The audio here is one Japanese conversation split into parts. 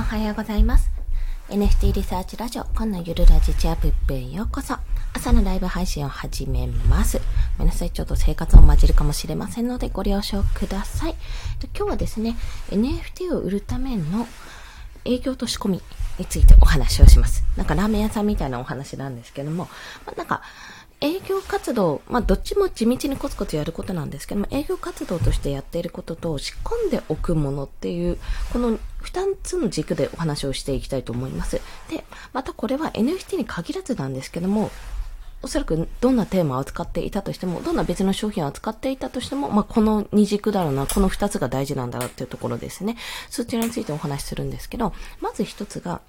んおはようございます。NFT リサーチラジオ、こんなゆるラジチアップへようこそ。朝のライブ配信を始めます。ごめんなさい、ちょっと生活を混じるかもしれませんのでご了承ください。今日はですね、NFT を売るための営業と仕込みについてお話をします。なんかラーメン屋さんみたいなお話なんですけども、まあ、なんか、営業活動、まあ、どっちも地道にコツコツやることなんですけども、営業活動としてやっていることと仕込んでおくものっていう、この2つの軸でお話をしていきたいと思います。で、またこれは NFT に限らずなんですけども、おそらくどんなテーマを扱っていたとしても、どんな別の商品を扱っていたとしても、まあ、この二軸だろうな、この2つが大事なんだろうっていうところですね。そちらについてお話しするんですけど、まず1つが、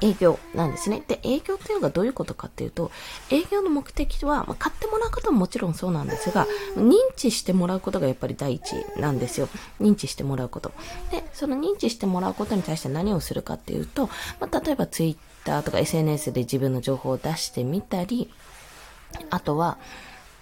営業なんですね。で、営業っていうのがどういうことかっていうと、営業の目的は、まあ、買ってもらうことももちろんそうなんですが、認知してもらうことがやっぱり第一なんですよ。認知してもらうこと。で、その認知してもらうことに対して何をするかっていうと、まあ、例えば Twitter とか SNS で自分の情報を出してみたり、あとは、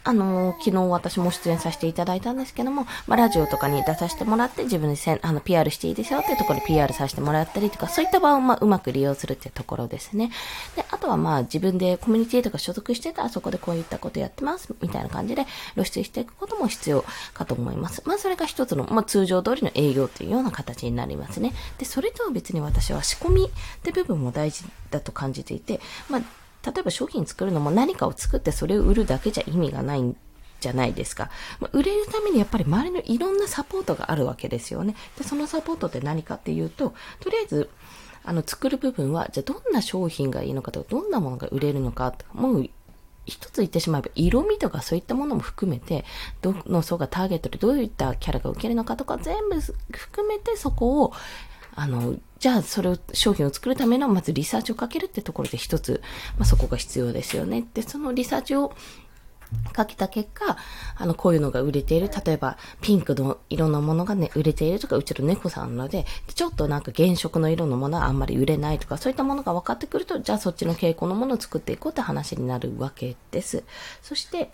あのー、昨日私も出演させていただいたんですけども、まあ、ラジオとかに出させてもらって、自分でせん、あの、PR していいですよっていうところで PR させてもらったりとか、そういった場を、まあ、うまく利用するっていうところですね。で、あとはまあ、自分でコミュニティとか所属してたら、そこでこういったことやってます、みたいな感じで露出していくことも必要かと思います。まあ、それが一つの、まあ、通常通りの営業というような形になりますね。で、それとは別に私は仕込みって部分も大事だと感じていて、まあ、例えば商品作るのも何かを作ってそれを売るだけじゃ意味がないんじゃないですか。まあ、売れるためにやっぱり周りのいろんなサポートがあるわけですよね。で、そのサポートって何かっていうと、とりあえず、あの、作る部分は、じゃあどんな商品がいいのかとか、どんなものが売れるのかとか、もう、一つ言ってしまえば、色味とかそういったものも含めて、どの層がターゲットでどういったキャラが受けるのかとか、全部含めてそこを、あの、じゃあそれを、商品を作るためのまずリサーチをかけるってところで一つ、まあ、そこが必要ですよね。で、そのリサーチをかけた結果、あの、こういうのが売れている。例えば、ピンクの色のものがね、売れているとか、うちの猫さんので、ちょっとなんか原色の色のものはあんまり売れないとか、そういったものが分かってくると、じゃあそっちの傾向のものを作っていこうって話になるわけです。そして、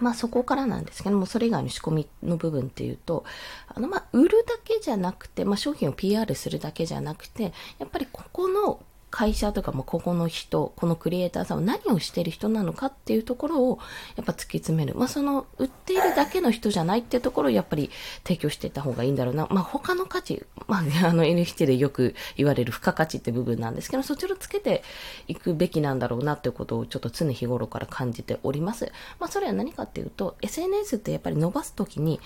まあそこからなんですけども、それ以外の仕込みの部分っていうと、あのまあ売るだけじゃなくて、まあ商品を PR するだけじゃなくて、やっぱりここの会社とかもここの人、このクリエイターさんは何をしてる人なのかっていうところをやっぱ突き詰める。まあその売っているだけの人じゃないっていうところをやっぱり提供していった方がいいんだろうな。まあ他の価値、まああの NFT でよく言われる付加価値って部分なんですけど、そちらをつけていくべきなんだろうなっていうことをちょっと常日頃から感じております。まあそれは何かっていうと、SNS ってやっぱり伸ばすときに、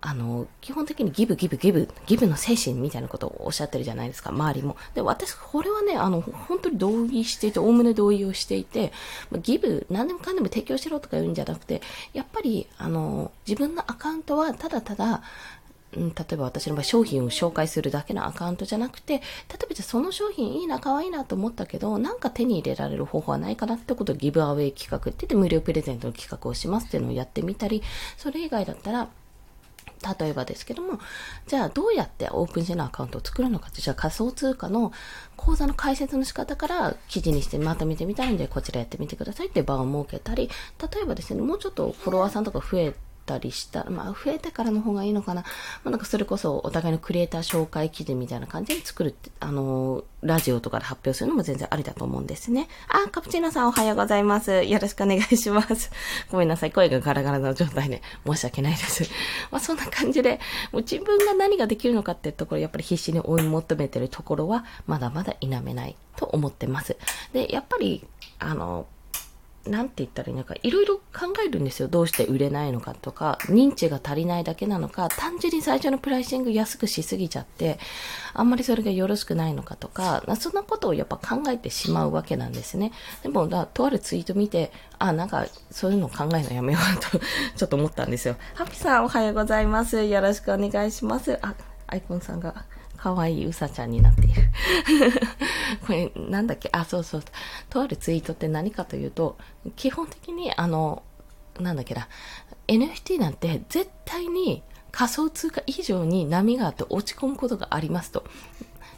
あの、基本的にギブギブギブ、ギブの精神みたいなことをおっしゃってるじゃないですか、周りも。で、私、これはね、あの、本当に同意していて、おおむね同意をしていて、ギブ、何でもかんでも提供しろとか言うんじゃなくて、やっぱり、あの、自分のアカウントはただただ、例えば私の場合商品を紹介するだけのアカウントじゃなくて、例えばじゃその商品いいな、可愛いなと思ったけど、なんか手に入れられる方法はないかなってことをギブアウェイ企画って言って無料プレゼントの企画をしますっていうのをやってみたり、それ以外だったら、例えばですけども、じゃあどうやってオープンシェのアカウントを作るのかって、じゃあ仮想通貨の口座の解説の仕方から記事にしてまとめてみたいんで、こちらやってみてくださいって場を設けたり、例えばですね、もうちょっとフォロワーさんとか増えたりしたら、まあ、増えてからの方がいいのかな。まあ、なんかそれこそお互いのクリエイター紹介記事みたいな感じで作るって、あのー、ラジオとかで発表するのも全然ありだと思うんですね。あ、カプチーノさんおはようございます。よろしくお願いします。ごめんなさい。声がガラガラの状態で申し訳ないです。まあ、そんな感じで、もう自分が何ができるのかっていうところ、やっぱり必死に追い求めてるところは、まだまだ否めないと思ってます。で、やっぱり、あの、なんて言ったらいいのか、いろいろ考えるんですよ。どうして売れないのかとか、認知が足りないだけなのか、単純に最初のプライシング安くしすぎちゃって、あんまりそれがよろしくないのかとか、そんなことをやっぱ考えてしまうわけなんですね。でも、だとあるツイート見て、あ、なんか、そういうの考えるのやめようと ちょっと思ったんですよ。ハピさんおはようございます。よろしくお願いします。あ、アイコンさんが。可愛いうさちゃんになっている これ、なんだっけ？あ、そうそう。とあるツイートって何かというと、基本的に、あの、なんだっけな、NFT なんて絶対に仮想通貨以上に波があって落ち込むことがありますと。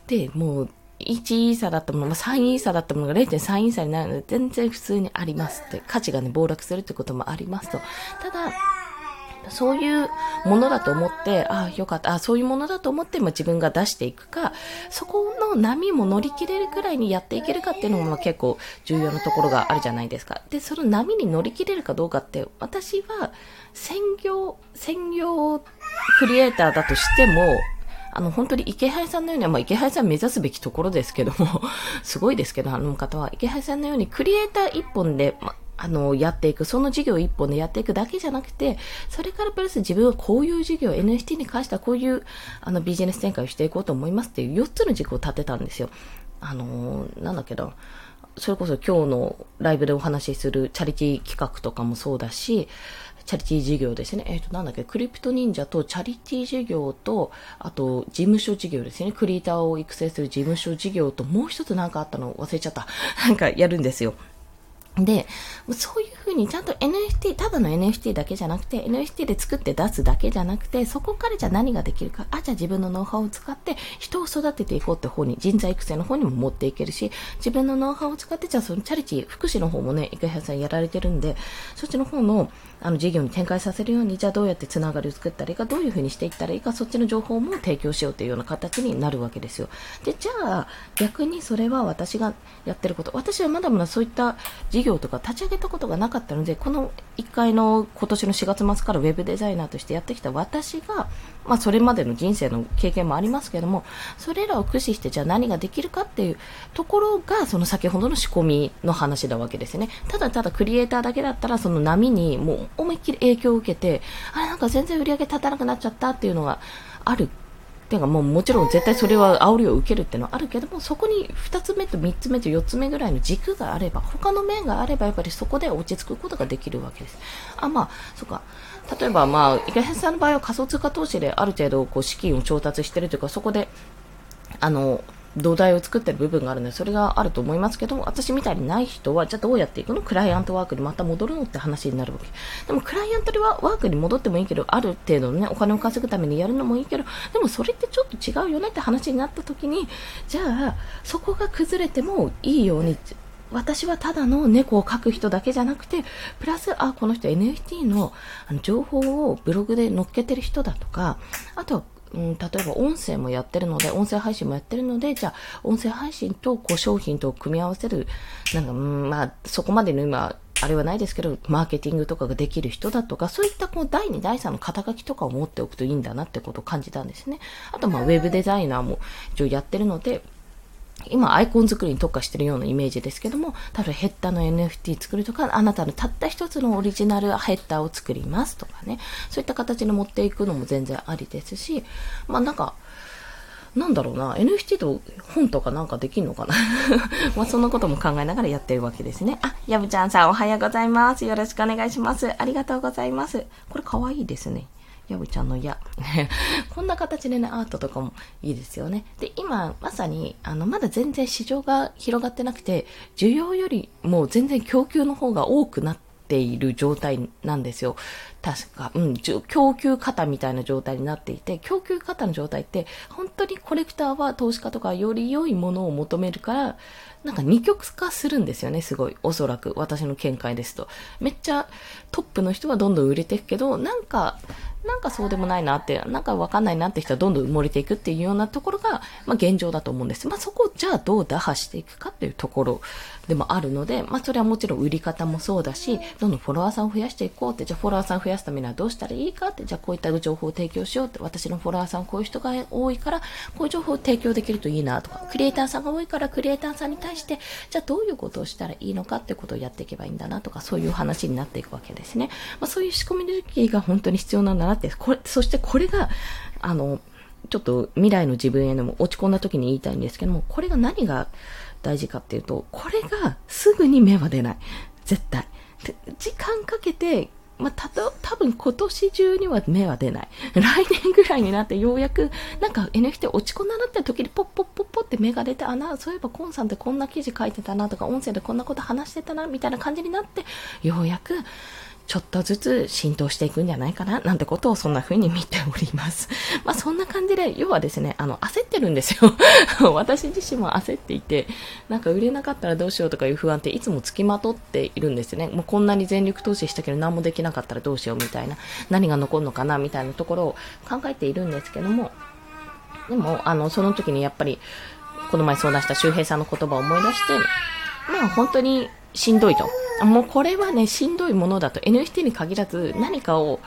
で、もう、1イーサだったものが3イーサだったものが0.3イーサになるので全然普通にありますって、価値がね、暴落するってこともありますと。ただ、そういうものだと思って、ああ、よかった、あそういうものだと思って、まあ、自分が出していくか、そこの波も乗り切れるくらいにやっていけるかっていうのも、まあ、結構重要なところがあるじゃないですか。で、その波に乗り切れるかどうかって、私は、専業、専業クリエイターだとしても、あの、本当に池原さんのように、まあ、池原さん目指すべきところですけども、すごいですけど、あの方は、池原さんのようにクリエイター一本で、まあの、やっていく、その事業一本でやっていくだけじゃなくて、それからプラス自分はこういう事業、NFT に関してはこういう、あの、ビジネス展開をしていこうと思いますっていう4つの軸を立てたんですよ。あのなんだけど、それこそ今日のライブでお話しするチャリティー企画とかもそうだし、チャリティー事業ですね。えっ、ー、と、なんだっけ、クリプト忍者とチャリティー事業と、あと、事務所事業ですね。クリエイターを育成する事務所事業と、もう一つなんかあったの忘れちゃった。なんかやるんですよ。で、そういうふうにちゃんと NFT、ただの NFT だけじゃなくて、NFT で作って出すだけじゃなくて、そこからじゃ何ができるか、あ、じゃあ自分のノウハウを使って人を育てていこうって方に、人材育成の方にも持っていけるし、自分のノウハウを使って、じゃあそのチャリティー、福祉の方もね、池原さんやられてるんで、そっちの方の、あの、事業に展開させるように、じゃあどうやってつながりを作ったらいいか、どういうふうにしていったらいいか、そっちの情報も提供しようというような形になるわけですよ。で、じゃあ、逆にそれは私がやってること、私はまだまだそういった事業業とか立ち上げたことがなかったので、この1回の今年の4月末からウェブデザイナーとしてやってきた私が、まあ、それまでの人生の経験もありますけども、それらを駆使してじゃあ何ができるかっていうところが、その先ほどの仕込みの話なわけですね。ただただクリエイターだけだったら、その波にもう思いっきり影響を受けて、あれなんか全然売り上げ立たなくなっちゃったっていうのがあるていうかもうもちろん絶対それは煽りを受けるっていうのはあるけども、そこに2つ目と3つ目と4つ目ぐらいの軸があれば、他の面があればやっぱりそこで落ち着くことができるわけです。あ、まあ、そっか。例えばまあ、池辺さんの場合は仮想通貨投資である程度こう資金を調達してるというか、そこで、あの、土台を作ってる部分があるので、それがあると思いますけど、私みたいにない人は、じゃあどうやっていくの？クライアントワークにまた戻るのって話になるわけ。でも、クライアントワークに戻ってもいいけど、ある程度のね、お金を稼ぐためにやるのもいいけど、でもそれってちょっと違うよねって話になった時に、じゃあ、そこが崩れてもいいように、私はただの猫を描く人だけじゃなくて、プラス、あ、この人 NFT の情報をブログで載っけてる人だとか、あとうん、例えば音声もやってるので、音声配信もやってるので、じゃあ、音声配信とこう商品と組み合わせる、なんか、うん、まあ、そこまでの今、あれはないですけど、マーケティングとかができる人だとか、そういったこう第2、第3の肩書きとかを持っておくといいんだなってことを感じたんですね。あと、まあ、ウェブデザイナーも一応やってるので、今アイコン作りに特化してるようなイメージですけども、例えばヘッダーの NFT 作るとか、あなたのたった一つのオリジナルヘッダーを作りますとかね、そういった形に持っていくのも全然ありですし、まあなんか、なんだろうな、NFT と本とかなんかできんのかな まあそんなことも考えながらやってるわけですね。あ、やぶちゃんさんおはようございます。よろしくお願いします。ありがとうございます。これかわいいですね。やぶちゃんのや。こんな形でね、アートとかもいいですよね。で、今、まさに、あの、まだ全然市場が広がってなくて、需要よりも全然供給の方が多くなっている状態なんですよ。確か、うん、供給型みたいな状態になっていて、供給型の状態って、本当にコレクターは投資家とかより良いものを求めるから、なんか二極化するんですよね、すごい。おそらく、私の見解ですと。めっちゃトップの人はどんどん売れていくけど、なんか、なんかそうでもないなって、なんかわかんないなって人はどんどん埋もれていくっていうようなところが、まあ現状だと思うんです。まあそこをじゃあどう打破していくかっていうところでもあるので、まあそれはもちろん売り方もそうだし、どんどんフォロワーさんを増やしていこうって、じゃあフォロワーさんを増やすためにはどうしたらいいかって、じゃあこういった情報を提供しようって、私のフォロワーさんこういう人が多いから、こういう情報を提供できるといいなとか、クリエイターさんが多いからクリエイターさんに対して、じゃあどういうことをしたらいいのかってことをやっていけばいいんだなとか、そういう話になっていくわけですね。まあそういう仕込み力が本当に必要なんだなって、これ、そしてこれが、あの、ちょっと未来の自分へのも落ち込んだ時に言いたいんですけども、これが何が大事かっていうと、これがすぐに芽は出ない。絶対。時間かけてまあ、たと、多分今年中には芽は出ない。来年ぐらいになってようやく、なんか NFT 落ち込んだなって時にポッポッポッポって芽が出て、あ、な、そういえばコンさんってこんな記事書いてたなとか、音声でこんなこと話してたな、みたいな感じになって、ようやく、ちょっとずつ浸透していくんじゃないかな、なんてことをそんな風に見ております。まあそんな感じで、要はですね、あの、焦ってるんですよ。私自身も焦っていて、なんか売れなかったらどうしようとかいう不安っていつもつきまとっているんですね。もうこんなに全力投資したけど何もできなかったらどうしようみたいな、何が残るのかなみたいなところを考えているんですけども、でも、あの、その時にやっぱり、この前相談した周平さんの言葉を思い出して、まあ本当にしんどいと。もうこれはね、しんどいものだと。NFT に限らず何かを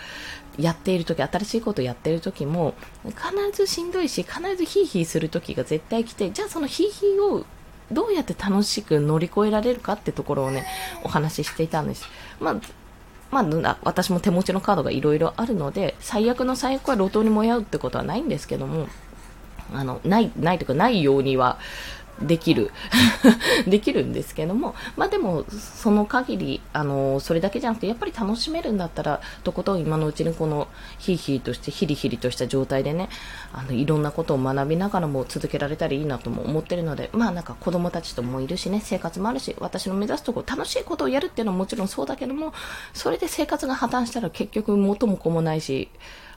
やっている時、新しいことをやっている時も、必ずしんどいし、必ずヒーヒーする時が絶対来て、じゃあそのヒーヒーをどうやって楽しく乗り越えられるかってところをね、お話ししていたんです。まあまあ、私も手持ちのカードがいろいろあるので、最悪の最悪は路頭に燃え合うってことはないんですけども、あの、ない、ないというかないようには、できる。できるんですけども、まあでも、その限り、あの、それだけじゃなくて、やっぱり楽しめるんだったら、とことん今のうちにこの、ヒーヒーとして、ヒリヒリとした状態でね、あの、いろんなことを学びながらも続けられたらいいなとも思ってるので、まあなんか子供たちともいるしね、生活もあるし、私の目指すところ、楽しいことをやるっていうのはもちろんそうだけども、それで生活が破綻したら結局元も子もないし、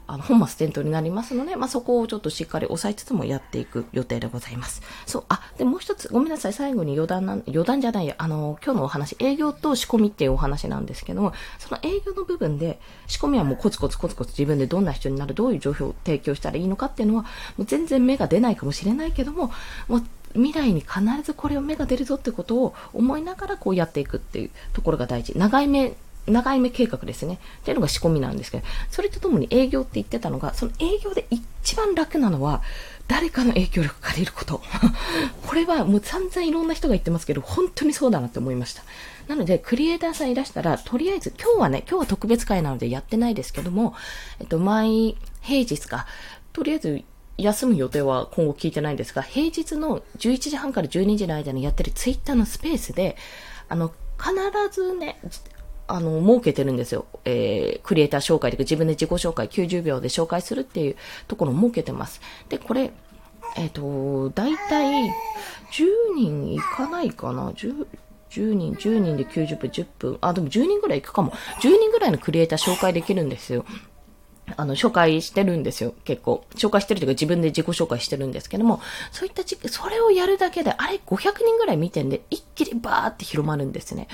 あの、本末転倒になりますので、まあ、そこをちょっとしっかり押さえつつもやっていく予定でございます。そう、あ、で、もう一つ、ごめんなさい、最後に余談な、余談じゃないや、あの、今日のお話、営業と仕込みっていうお話なんですけども、その営業の部分で、仕込みはもうコツコツコツコツ自分でどんな人になる、どういう情報を提供したらいいのかっていうのは、もう全然目が出ないかもしれないけども、もう未来に必ずこれを目が出るぞってことを思いながらこうやっていくっていうところが大事。長い目長い目計画ですね。っていうのが仕込みなんですけど、それとともに営業って言ってたのが、その営業で一番楽なのは、誰かの影響力借りること。これはもう散々いろんな人が言ってますけど、本当にそうだなって思いました。なので、クリエイターさんいらしたら、とりあえず、今日はね、今日は特別会なのでやってないですけども、えっと、毎平日か、とりあえず、休む予定は今後聞いてないんですが、平日の11時半から12時の間にやってるツイッターのスペースで、あの、必ずね、あの、設けてるんですよ。えー、クリエイター紹介というか自分で自己紹介90秒で紹介するっていうところを設けてます。で、これ、えっ、ー、と、だいたい10人いかないかな ?10、10人、10人で90分、10分。あ、でも10人ぐらい行くかも。10人ぐらいのクリエイター紹介できるんですよ。あの、紹介してるんですよ、結構。紹介してるというか自分で自己紹介してるんですけども、そういった時それをやるだけで、あれ500人ぐらい見てんで、一気にバーって広まるんですね。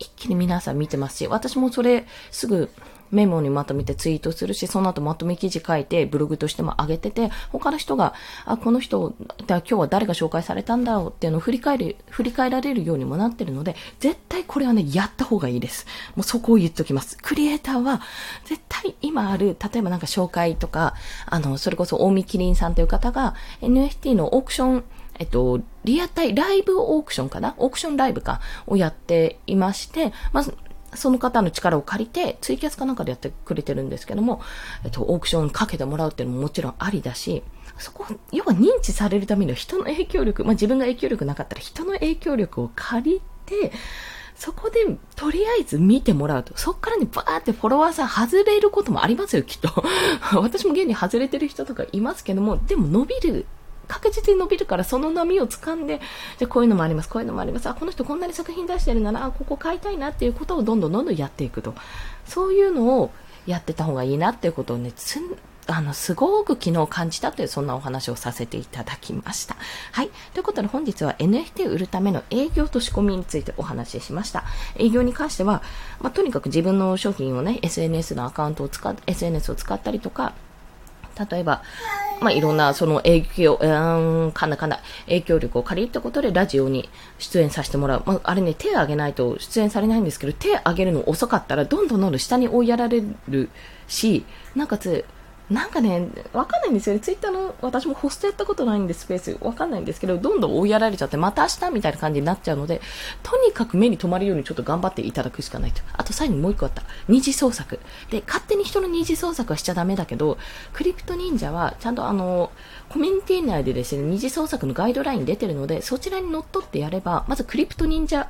一気に皆さん見てますし、私もそれすぐメモにまとめてツイートするし、その後まとめ記事書いてブログとしても上げてて、他の人が、あ、この人、今日は誰が紹介されたんだろうっていうのを振り返る、振り返られるようにもなってるので、絶対これはね、やった方がいいです。もうそこを言っときます。クリエイターは、絶対今ある、例えばなんか紹介とか、あの、それこそ大見キリンさんという方が NFT のオークションえっと、リアタイ、ライブオークションかな？オークションライブか、をやっていまして、まず、その方の力を借りて、ツイキャスかなんかでやってくれてるんですけども、えっと、オークションかけてもらうっていうのももちろんありだし、そこ、要は認知されるためには人の影響力、まあ、自分が影響力なかったら人の影響力を借りて、そこで、とりあえず見てもらうと。そっからね、バーってフォロワーさん外れることもありますよ、きっと。私も現に外れてる人とかいますけども、でも伸びる確実に伸びるから、その波を掴んで、じゃこういうのもあります、こういうのもあります、あ、この人こんなに作品出してるなら、あ、ここ買いたいなっていうことをどんどんどんどんやっていくと。そういうのをやってた方がいいなっていうことをね、あの、すごく昨日感じたという、そんなお話をさせていただきました。はい。ということで本日は NFT を売るための営業と仕込みについてお話ししました。営業に関しては、まあ、とにかく自分の商品をね、SNS のアカウントを使っ、SNS を使ったりとか、例えば、まあ、いろんなその影響、うん、かなかな、影響力を借りるってことでラジオに出演させてもらう。まあ、あれね、手を挙げないと出演されないんですけど、手を挙げるの遅かったら、どんどんどんどん下に追いやられるし、なおかつ、なんかね、わかんないんですよね。ツイッターの、私もホストやったことないんで、スペース。わかんないんですけど、どんどん追いやられちゃって、また明日みたいな感じになっちゃうので、とにかく目に留まるようにちょっと頑張っていただくしかないと。あと最後にもう一個あった。二次創作。で、勝手に人の二次創作はしちゃダメだけど、クリプト忍者は、ちゃんとあの、コミュニティ内でですね、二次創作のガイドライン出てるので、そちらに乗っ取ってやれば、まずクリプト忍者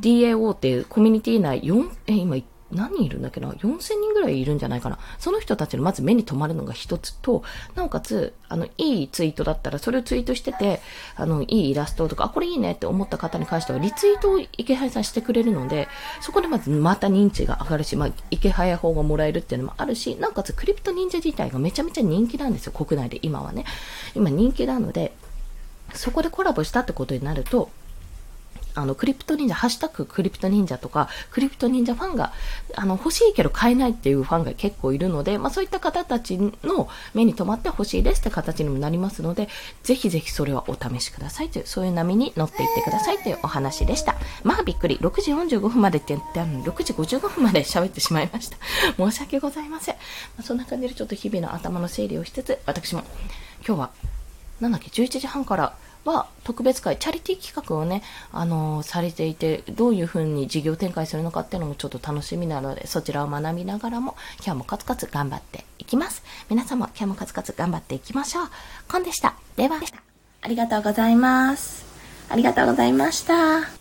DAO っていうコミュニティ内4、え、今何人いるんだっけな ?4000 人ぐらいいるんじゃないかな。その人たちのまず目に留まるのが一つと、なおかつ、あの、いいツイートだったら、それをツイートしてて、あの、いいイラストとか、あ、これいいねって思った方に関しては、リツイートを池早さんしてくれるので、そこでまずまた認知が上がるし、まあ、池早法がもらえるっていうのもあるし、なおかつクリプト忍者自体がめちゃめちゃ人気なんですよ、国内で今はね。今人気なので、そこでコラボしたってことになると、あの、クリプト忍者、ハッシュタグクリプト忍者とか、クリプト忍者ファンが、あの、欲しいけど買えないっていうファンが結構いるので、まあそういった方たちの目に留まって欲しいですって形にもなりますので、ぜひぜひそれはお試しくださいという、そういう波に乗っていってくださいというお話でした。まあびっくり、6時45分までって言ってあるの、6時55分まで喋ってしまいました。申し訳ございません。まあ、そんな感じでちょっと日々の頭の整理をしつつ、私も、今日は、なんだっけ、11時半から、は特別会、チャリティー企画をね、あのー、されていて、どういうふうに事業展開するのかっていうのもちょっと楽しみなので、そちらを学びながらも、今日もコツコツ頑張っていきます。皆様今日もコツコツ頑張っていきましょう。コンでした。では、ありがとうございます。ありがとうございました。